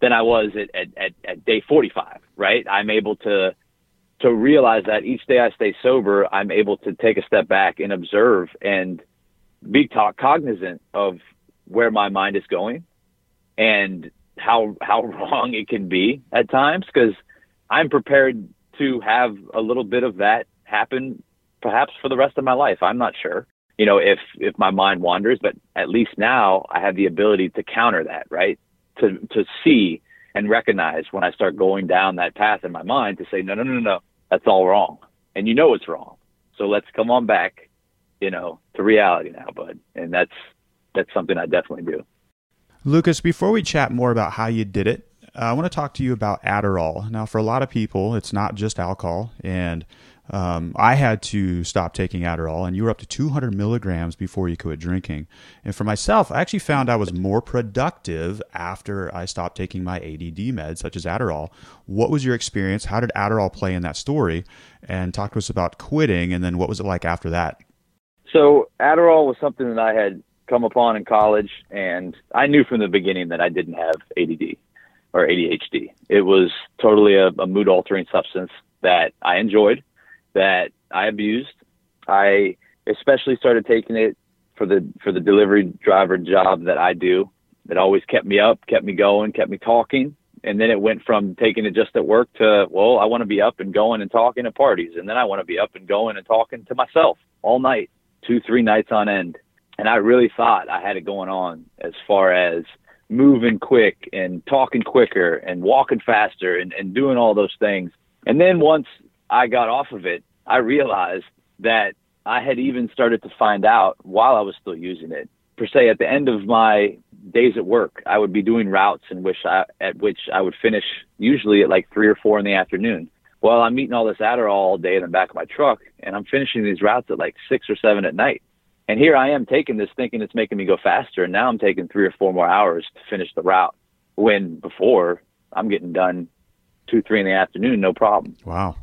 than I was at, at, at, at day 45. Right? I'm able to to realize that each day I stay sober, I'm able to take a step back and observe and be talk, cognizant of where my mind is going and how how wrong it can be at times because I'm prepared to have a little bit of that happen perhaps for the rest of my life. I'm not sure you know, if if my mind wanders, but at least now I have the ability to counter that, right? To to see and recognize when I start going down that path in my mind to say, no, no, no, no, that's all wrong, and you know it's wrong. So let's come on back, you know, to reality now, bud. And that's that's something I definitely do. Lucas, before we chat more about how you did it, I want to talk to you about Adderall. Now, for a lot of people, it's not just alcohol, and um, I had to stop taking Adderall, and you were up to 200 milligrams before you quit drinking. And for myself, I actually found I was more productive after I stopped taking my ADD meds, such as Adderall. What was your experience? How did Adderall play in that story? And talk to us about quitting, and then what was it like after that? So, Adderall was something that I had come upon in college, and I knew from the beginning that I didn't have ADD or ADHD. It was totally a, a mood altering substance that I enjoyed that I abused. I especially started taking it for the for the delivery driver job that I do. It always kept me up, kept me going, kept me talking. And then it went from taking it just at work to, well, I want to be up and going and talking at parties. And then I want to be up and going and talking to myself all night, two, three nights on end. And I really thought I had it going on as far as moving quick and talking quicker and walking faster and, and doing all those things. And then once I got off of it, I realized that I had even started to find out while I was still using it. Per se, at the end of my days at work, I would be doing routes in which I, at which I would finish usually at like three or four in the afternoon. Well, I'm eating all this Adderall all day in the back of my truck, and I'm finishing these routes at like six or seven at night. And here I am taking this, thinking it's making me go faster, and now I'm taking three or four more hours to finish the route. When before I'm getting done two, three in the afternoon, no problem. Wow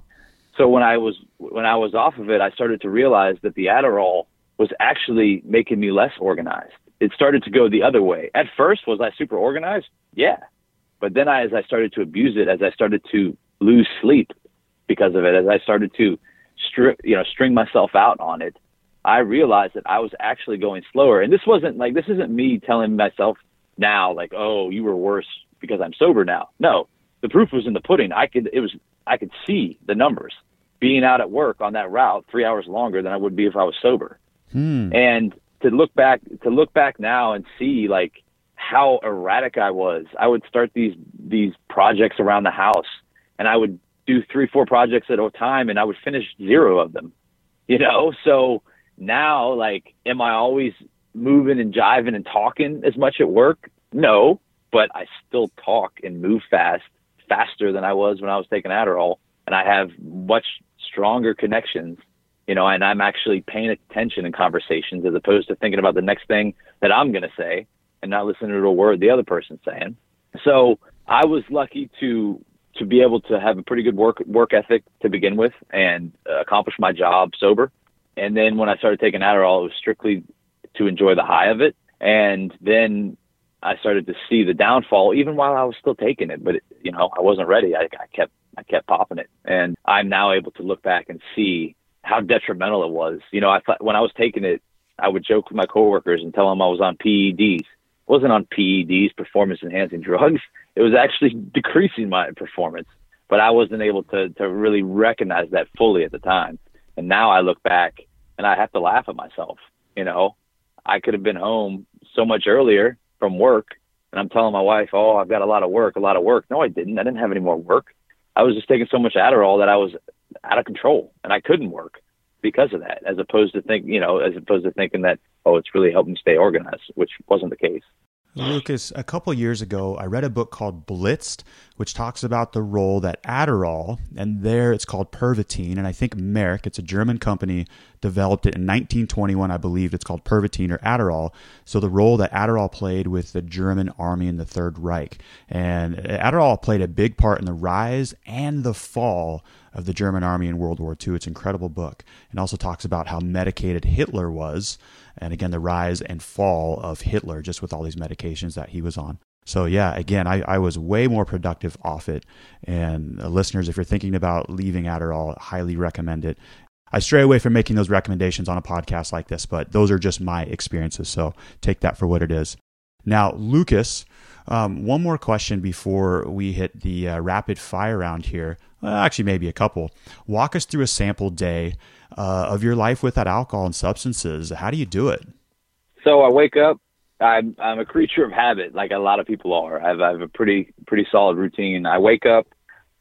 so when I was when I was off of it, I started to realize that the Adderall was actually making me less organized. It started to go the other way. At first, was I super organized? Yeah, but then I, as I started to abuse it, as I started to lose sleep because of it, as I started to you know string myself out on it, I realized that I was actually going slower. And this wasn't like this isn't me telling myself now like, oh, you were worse because I'm sober now. No, the proof was in the pudding. I could it was I could see the numbers being out at work on that route three hours longer than I would be if I was sober. Hmm. And to look back to look back now and see like how erratic I was. I would start these these projects around the house and I would do three, four projects at a time and I would finish zero of them. You know? So now like am I always moving and jiving and talking as much at work? No, but I still talk and move fast faster than I was when I was taking Adderall, and I have much stronger connections you know, and I'm actually paying attention in conversations as opposed to thinking about the next thing that I'm going to say and not listening to a word the other person's saying. So I was lucky to to be able to have a pretty good work work ethic to begin with and uh, accomplish my job sober. And then when I started taking Adderall, it was strictly to enjoy the high of it. And then I started to see the downfall, even while I was still taking it. But it, you know, I wasn't ready. I, I kept I kept popping it, and I'm now able to look back and see how detrimental it was. You know, I thought when I was taking it, I would joke with my coworkers and tell them I was on PEDs. I wasn't on PEDs, performance enhancing drugs. It was actually decreasing my performance, but I wasn't able to to really recognize that fully at the time. And now I look back and I have to laugh at myself. You know, I could have been home so much earlier from work, and I'm telling my wife, "Oh, I've got a lot of work, a lot of work." No, I didn't. I didn't have any more work. I was just taking so much Adderall that I was out of control and I couldn't work because of that, as opposed to think, you know, as opposed to thinking that, oh, it's really helped me stay organized, which wasn't the case. Lucas, a couple years ago, I read a book called Blitzed, which talks about the role that Adderall, and there it's called Pervitin, and I think Merck, it's a German company, developed it in 1921, I believe. It's called Pervitin or Adderall. So the role that Adderall played with the German army in the Third Reich. And Adderall played a big part in the rise and the fall of the German army in World War II. It's an incredible book. And also talks about how medicated Hitler was, and again, the rise and fall of Hitler just with all these medications that he was on. So, yeah, again, I, I was way more productive off it. And uh, listeners, if you're thinking about leaving Adderall, highly recommend it. I stray away from making those recommendations on a podcast like this, but those are just my experiences. So take that for what it is. Now, Lucas, um, one more question before we hit the uh, rapid fire round here. Actually, maybe a couple. Walk us through a sample day uh, of your life without alcohol and substances. How do you do it? So I wake up. I'm I'm a creature of habit, like a lot of people are. I have, I have a pretty pretty solid routine. I wake up,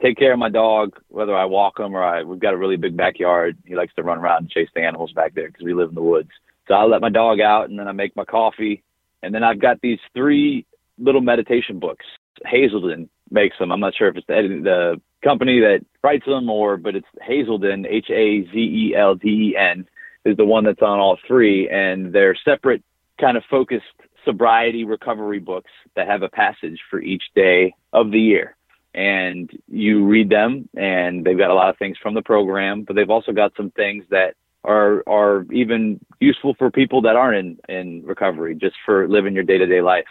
take care of my dog, whether I walk him or I. We've got a really big backyard. He likes to run around and chase the animals back there because we live in the woods. So I let my dog out, and then I make my coffee, and then I've got these three little meditation books. Hazelden makes them. I'm not sure if it's the, the company that writes them or, but it's Hazelden, H A Z E L D E N, is the one that's on all three, and they're separate, kind of focused sobriety recovery books that have a passage for each day of the year. And you read them, and they've got a lot of things from the program, but they've also got some things that are are even useful for people that aren't in in recovery, just for living your day to day life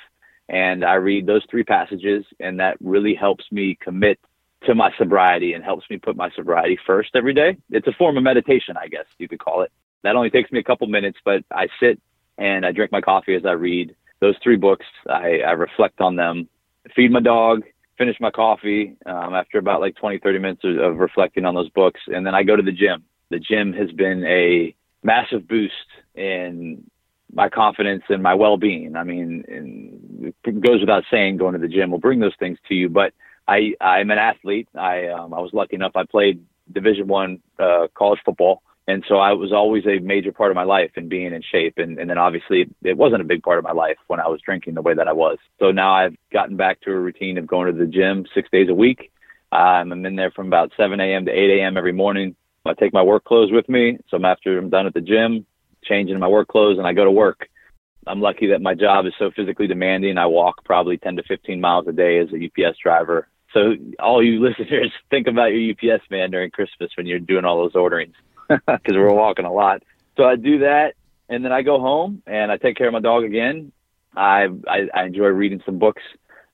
and I read those three passages, and that really helps me commit to my sobriety and helps me put my sobriety first every day. It's a form of meditation, I guess you could call it. That only takes me a couple minutes, but I sit and I drink my coffee as I read those three books. I, I reflect on them, feed my dog, finish my coffee um, after about like 20, 30 minutes of, of reflecting on those books, and then I go to the gym. The gym has been a massive boost in my confidence and my well-being. I mean, it goes without saying, going to the gym will bring those things to you. But I, I'm an athlete. I, um, I was lucky enough. I played Division One uh, college football, and so I was always a major part of my life and being in shape. And, and then obviously, it wasn't a big part of my life when I was drinking the way that I was. So now I've gotten back to a routine of going to the gym six days a week. Um, I'm in there from about 7 a.m. to 8 a.m. every morning. I take my work clothes with me. So I'm after I'm done at the gym, changing my work clothes and I go to work. I'm lucky that my job is so physically demanding. I walk probably 10 to 15 miles a day as a UPS driver. So all you listeners, think about your UPS man during Christmas when you're doing all those orderings because we're walking a lot. So I do that and then I go home and I take care of my dog again. I I, I enjoy reading some books.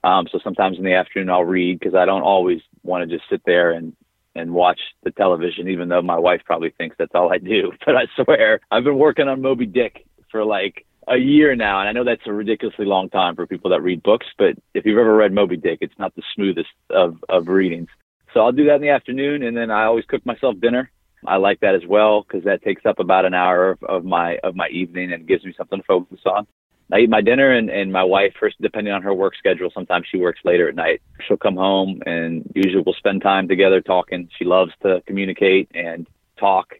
Um, so sometimes in the afternoon I'll read because I don't always want to just sit there and and watch the television, even though my wife probably thinks that's all I do. But I swear, I've been working on Moby Dick for like a year now, and I know that's a ridiculously long time for people that read books. But if you've ever read Moby Dick, it's not the smoothest of of readings. So I'll do that in the afternoon, and then I always cook myself dinner. I like that as well because that takes up about an hour of, of my of my evening and gives me something to focus on. I eat my dinner and, and my wife, first depending on her work schedule, sometimes she works later at night. She'll come home and usually we'll spend time together talking. She loves to communicate and talk.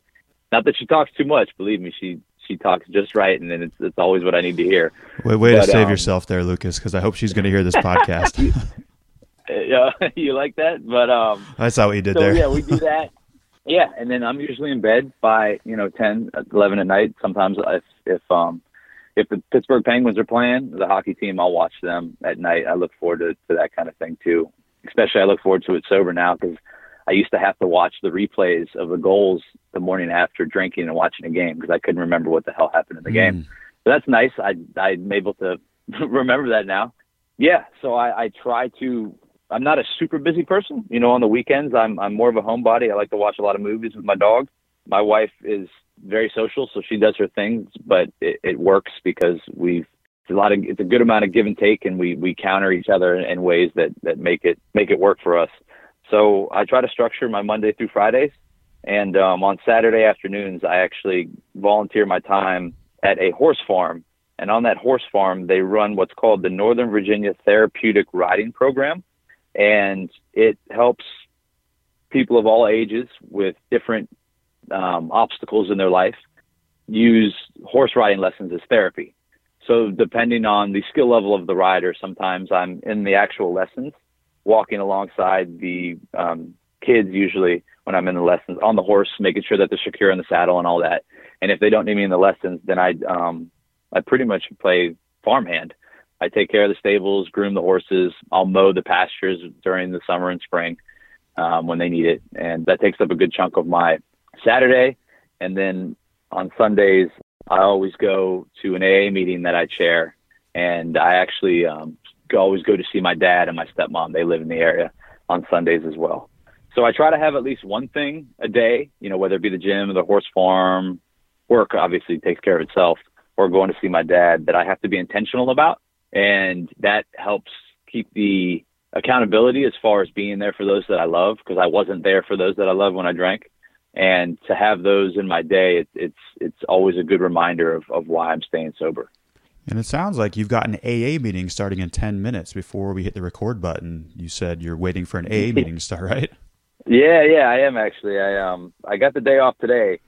Not that she talks too much, believe me, she she talks just right, and then it's it's always what I need to hear. Wait, way but, to save um, yourself there, Lucas, because I hope she's going to hear this podcast. yeah, you like that? But um, I saw what you did so, there. yeah, we do that. Yeah, and then I'm usually in bed by you know 10, 11 at night. Sometimes if if um if the Pittsburgh Penguins are playing the hockey team, I'll watch them at night. I look forward to, to that kind of thing too. Especially, I look forward to it sober now because I used to have to watch the replays of the goals the morning after drinking and watching a game because I couldn't remember what the hell happened in the mm. game. So that's nice. I I'm able to remember that now. Yeah, so I, I try to. I'm not a super busy person. You know, on the weekends, I'm I'm more of a homebody. I like to watch a lot of movies with my dog. My wife is very social, so she does her things, but it, it works because we've it's a lot of it's a good amount of give and take, and we we counter each other in, in ways that that make it make it work for us. So I try to structure my Monday through Fridays, and um, on Saturday afternoons I actually volunteer my time at a horse farm, and on that horse farm they run what's called the Northern Virginia Therapeutic Riding Program, and it helps people of all ages with different um, obstacles in their life use horse riding lessons as therapy. So depending on the skill level of the rider, sometimes I'm in the actual lessons, walking alongside the um, kids usually when I'm in the lessons on the horse, making sure that they're secure in the saddle and all that. And if they don't need me in the lessons, then I um, I pretty much play farmhand. I take care of the stables, groom the horses. I'll mow the pastures during the summer and spring um, when they need it, and that takes up a good chunk of my Saturday, and then on Sundays I always go to an AA meeting that I chair, and I actually um, always go to see my dad and my stepmom. They live in the area on Sundays as well. So I try to have at least one thing a day, you know, whether it be the gym or the horse farm. Work obviously takes care of itself, or going to see my dad that I have to be intentional about, and that helps keep the accountability as far as being there for those that I love because I wasn't there for those that I love when I drank and to have those in my day, it, it's it's always a good reminder of, of why I'm staying sober. And it sounds like you've got an AA meeting starting in 10 minutes before we hit the record button. You said you're waiting for an AA meeting to start, right? Yeah, yeah, I am actually. I um I got the day off today.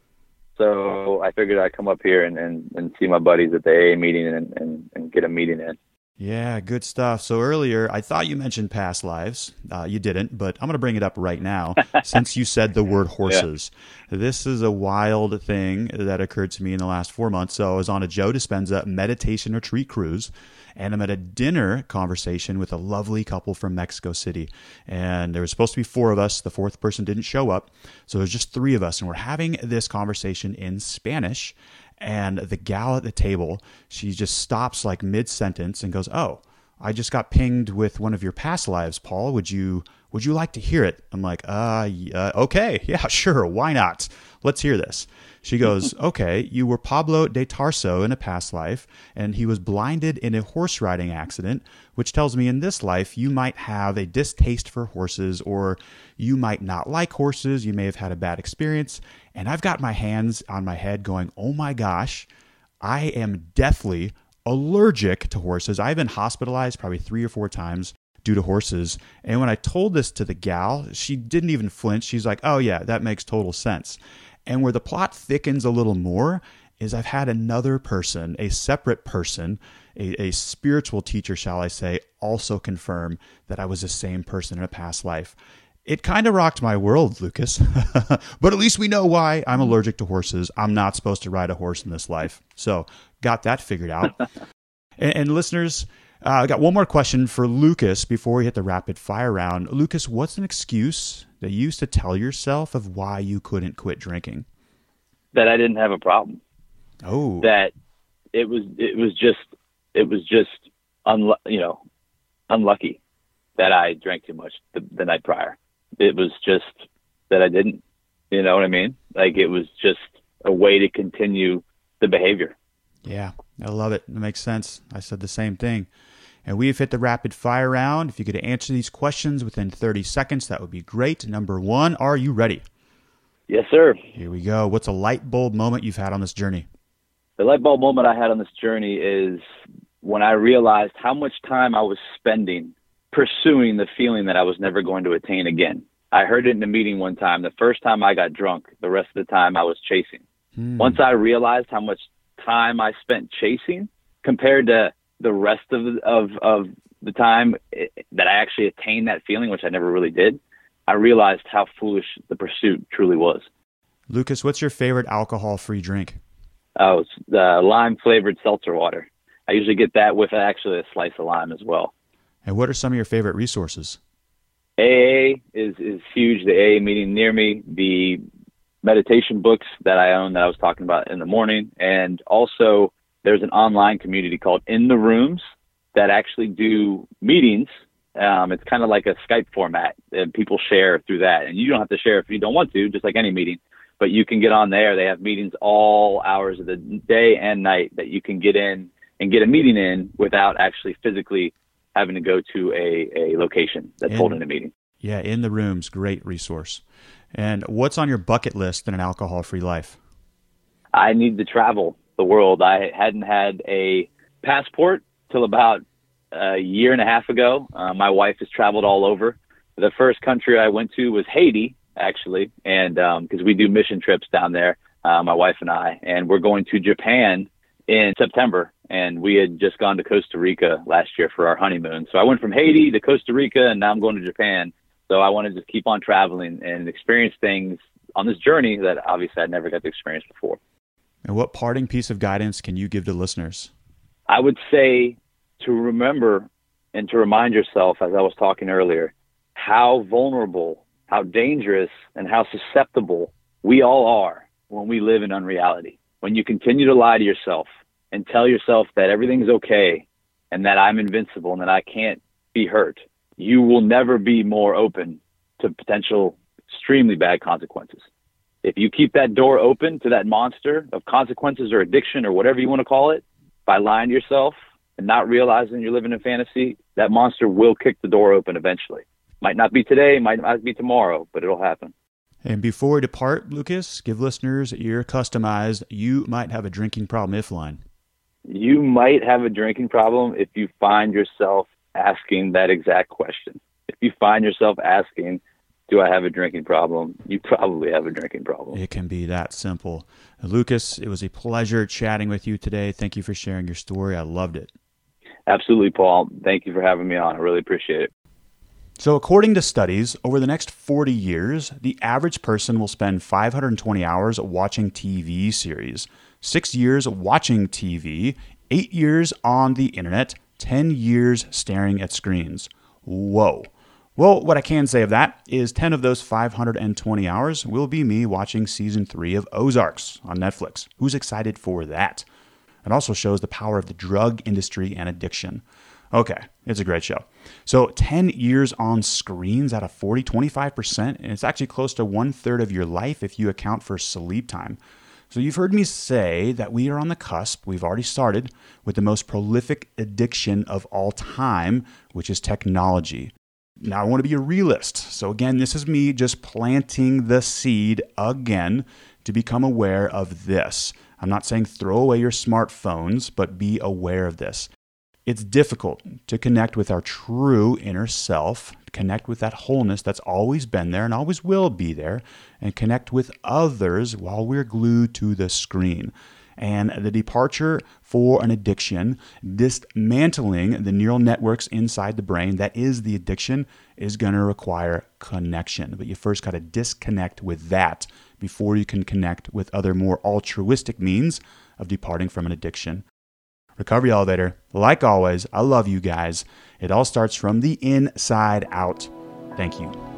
So I figured I'd come up here and, and, and see my buddies at the AA meeting and, and, and get a meeting in. Yeah, good stuff. So earlier, I thought you mentioned past lives. Uh, you didn't, but I'm going to bring it up right now since you said the word horses. Yeah. This is a wild thing that occurred to me in the last four months. So I was on a Joe Dispenza meditation retreat cruise, and I'm at a dinner conversation with a lovely couple from Mexico City. And there was supposed to be four of us. The fourth person didn't show up. So was just three of us, and we're having this conversation in Spanish. And the gal at the table, she just stops like mid sentence and goes, "Oh, I just got pinged with one of your past lives, Paul. Would you would you like to hear it?" I'm like, "Uh, uh okay, yeah, sure, why not? Let's hear this." She goes, Okay, you were Pablo de Tarso in a past life, and he was blinded in a horse riding accident, which tells me in this life you might have a distaste for horses, or you might not like horses. You may have had a bad experience. And I've got my hands on my head going, Oh my gosh, I am deathly allergic to horses. I've been hospitalized probably three or four times due to horses. And when I told this to the gal, she didn't even flinch. She's like, oh, yeah, that makes total sense. And where the plot thickens a little more is I've had another person, a separate person, a, a, spiritual teacher, shall I say, also confirm that I was the same person in a past life. It kind of rocked my world, Lucas. but at least we know why I'm allergic to horses. I'm not supposed to ride a horse in this life. So, got that figured out. and, and, listeners, uh, I got one more question for Lucas before we hit the rapid fire round. Lucas, what's an excuse that you used to tell yourself of why you couldn't quit drinking? That I didn't have a problem. Oh. That it was it was just it was just unlu- you know unlucky that I drank too much the, the night prior. It was just that I didn't. You know what I mean? Like it was just a way to continue the behavior. Yeah, I love it. It makes sense. I said the same thing. And we've hit the rapid fire round. If you could answer these questions within 30 seconds, that would be great. Number one, are you ready? Yes, sir. Here we go. What's a light bulb moment you've had on this journey? The light bulb moment I had on this journey is when I realized how much time I was spending pursuing the feeling that I was never going to attain again. I heard it in a meeting one time. The first time I got drunk, the rest of the time I was chasing. Hmm. Once I realized how much time I spent chasing compared to the rest of of of the time it, that I actually attained that feeling, which I never really did, I realized how foolish the pursuit truly was. Lucas, what's your favorite alcohol free drink? Oh, it's the lime flavored seltzer water. I usually get that with actually a slice of lime as well. And what are some of your favorite resources? AA is, is huge. The AA meeting near me, the meditation books that I own that I was talking about in the morning, and also there's an online community called In the Rooms that actually do meetings. Um, it's kind of like a Skype format, and people share through that. And you don't have to share if you don't want to, just like any meeting. But you can get on there. They have meetings all hours of the day and night that you can get in and get a meeting in without actually physically having to go to a, a location that's in, holding a meeting. Yeah, in the rooms, great resource. And what's on your bucket list in an alcohol free life? I need to travel the world. I hadn't had a passport till about a year and a half ago. Uh, my wife has traveled all over. The first country I went to was Haiti, actually, and because um, we do mission trips down there, uh, my wife and I, and we're going to Japan in September. And we had just gone to Costa Rica last year for our honeymoon. So I went from Haiti to Costa Rica, and now I'm going to Japan. So I want to just keep on traveling and experience things on this journey that obviously I never got to experience before. And what parting piece of guidance can you give to listeners? I would say to remember and to remind yourself, as I was talking earlier, how vulnerable, how dangerous, and how susceptible we all are when we live in unreality. When you continue to lie to yourself and tell yourself that everything's okay and that I'm invincible and that I can't be hurt, you will never be more open to potential extremely bad consequences. If you keep that door open to that monster of consequences or addiction or whatever you want to call it by lying to yourself and not realizing you're living in fantasy, that monster will kick the door open eventually. Might not be today, might not be tomorrow, but it'll happen. And before we depart, Lucas, give listeners your customized you might have a drinking problem if line. You might have a drinking problem if you find yourself asking that exact question. If you find yourself asking, do I have a drinking problem? You probably have a drinking problem. It can be that simple. Lucas, it was a pleasure chatting with you today. Thank you for sharing your story. I loved it. Absolutely, Paul. Thank you for having me on. I really appreciate it. So, according to studies, over the next 40 years, the average person will spend 520 hours watching TV series, six years watching TV, eight years on the internet, 10 years staring at screens. Whoa. Well, what I can say of that is 10 of those 520 hours will be me watching season 3 of Ozarks on Netflix. Who's excited for that? It also shows the power of the drug industry and addiction. Okay, it's a great show. So, 10 years on screens out of 40, 25%, and it's actually close to one third of your life if you account for sleep time. So, you've heard me say that we are on the cusp, we've already started with the most prolific addiction of all time, which is technology. Now, I want to be a realist. So, again, this is me just planting the seed again to become aware of this. I'm not saying throw away your smartphones, but be aware of this. It's difficult to connect with our true inner self, connect with that wholeness that's always been there and always will be there, and connect with others while we're glued to the screen. And the departure for an addiction, dismantling the neural networks inside the brain that is the addiction, is going to require connection. But you first got to disconnect with that before you can connect with other more altruistic means of departing from an addiction. Recovery Elevator, like always, I love you guys. It all starts from the inside out. Thank you.